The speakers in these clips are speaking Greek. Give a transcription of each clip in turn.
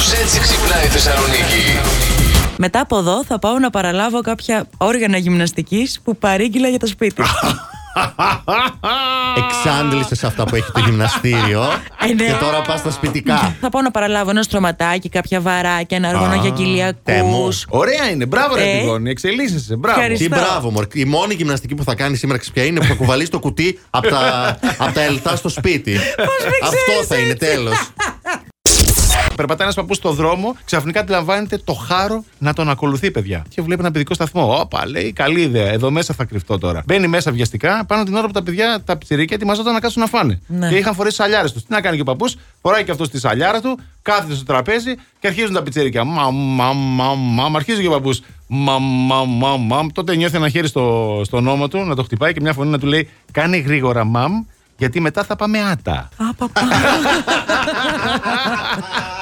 Κάπως έτσι ξυπνάει η Θεσσαλονίκη. Μετά από εδώ θα πάω να παραλάβω κάποια όργανα γυμναστικής που παρήγγειλα για το σπίτι. Εξάντλησες αυτά που έχει το γυμναστήριο. Ε, ναι. και τώρα πας στα σπιτικά. θα πάω να παραλάβω ένα στρωματάκι, κάποια βαράκια, ένα όργανο για τέμου. κοιλιακούς. Ωραία είναι. Μπράβο, ρε Ε. Αντιγόνη. Εξελίσσεσαι. Μπράβο. Ευχαριστώ. Τι μπράβο, μωρ. Η μόνη γυμναστική που θα κάνει σήμερα ξέρεις ποια είναι που θα κουβαλείς το κουτί από τα, απ' τα ελτά στο σπίτι. Αυτό θα είναι τέλος. Περπατάει ένας παππούς στο δρόμο, ξαφνικά αντιλαμβάνεται το χάρο να τον ακολουθεί, παιδιά. Και βλέπει ένα παιδικό σταθμό. Όπα, λέει, καλή ιδέα. Εδώ μέσα θα κρυφτώ τώρα. Μπαίνει μέσα βιαστικά, πάνω την ώρα που τα παιδιά, τα πιτσιρίκια, ετοιμαζόταν να κάτσουν να φάνε. Ναι. Και είχαν φορέσει τι σαλιάρες τους. Τι να κάνει και ο παππούς, φοράει και αυτός τη σαλιάρα του, κάθεται στο τραπέζι και αρχίζουν τα πιτσιρίκια. Μαμ, μαμ, μαμ, μαμ. Αρχίζει και ο παππούς. Μαμ, μαμ, μαμ, μαμ. Τότε νιώθει ένα χέρι στο, στον ώμο του να το χτυπάει και μια φωνή να του λέει: Κάνε γρήγορα, μαμ, γιατί μετά θα πάμε άτα. Α, παπά.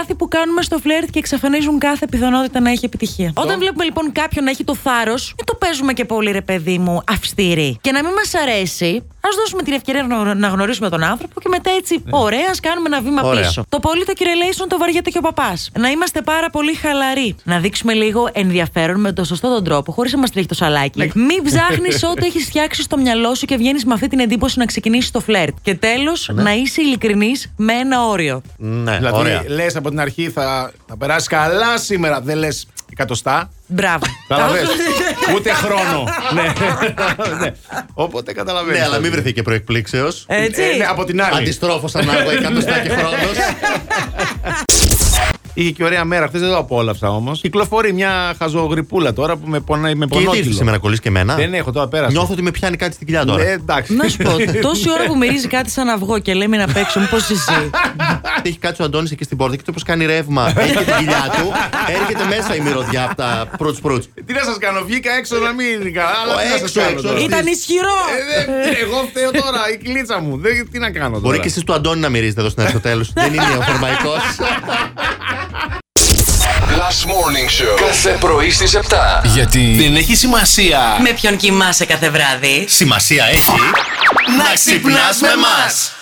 Έχω πέντε λάθη που κάνουμε στο φλερτ και εξαφανίζουν κάθε πιθανότητα να έχει επιτυχία. Όταν βλέπουμε λοιπόν κάποιον να έχει το θάρρος, μην το παίζουμε και πολύ ρε παιδί μου αυστηρή. Και να μην μας αρέσει, ας δώσουμε την ευκαιρία να- να γνωρίσουμε τον άνθρωπο και μετά έτσι, ωραία, ας κάνουμε ένα βήμα Ωραία. πίσω. Το πολύ το κυρελation το βαριέται και ο παπάς. Να είμαστε πάρα πολύ χαλαροί. Να δείξουμε λίγο ενδιαφέρον με τον σωστό τον τρόπο, χωρίς να μας τρέχει το σαλάκι. Μην ψάχνεις ό,τι έχεις φτιάξει στο μυαλό σου και βγαίνεις με αυτή την εντύπωση να ξεκινήσεις το φλερτ. Και τέλος, να είσαι ειλικρινής με ένα όριο. Ναι, Δηλαδή, ωραία. λες από την αρχή θα, θα περάσει καλά σήμερα. Δεν λες εκατοστά. Μπράβο. Καταλαβες. Ούτε χρόνο. ναι. ναι. Οπότε καταλαβαίνεις. Ναι, αλλά μην βρεθεί και προεκπλήξεως. Έτσι. ναι, από την άλλη. Αντιστρόφως ανάλογα εκατοστά και χρόνος. Είχε και ωραία μέρα. Χθες δεν το απόλαυσα όμως. Κυκλοφορεί μια χαζογρυπούλα τώρα που με πονάει με Και γιατί ήρθε πονόκυλο. σήμερα κολλή και εμένα; Δεν έχω τώρα πέρασε. Νιώθω ότι με πιάνει κάτι στην κοιλιά τώρα. Ε, εντάξει. Να σου πω, τόση ώρα που μυρίζει κάτι σαν αυγό και λέμε να παίξω, μήπω εσύ. Έχει κάτσει ο Αντώνης εκεί στην πόρτα και το πώς κάνει ρεύμα. Έχει και την κοιλιά του. Έρχεται μέσα η μυρωδιά από τα προύτ προύτ. Τι να σας κάνω, βγήκα έξω να μην. Αλλά τι να σας έξω, κάνω έξω. τώρα. Ήταν ισχυρό! Ε, δεν- Εγώ φταίω τώρα, η κλίτσα μου. Δεν- Τι να κάνω τώρα. Μπορεί και εσείς του Αντώνη να μυρίζετε εδώ στην Αριστοτέλους. Δεν είναι ο φορμαϊκό. Last Morning Show. Κάθε πρωί στις 7. Γιατί δεν έχει σημασία Με ποιον κοιμάσαι κάθε βράδυ; Σημασία έχει να ξυπνάς με μας.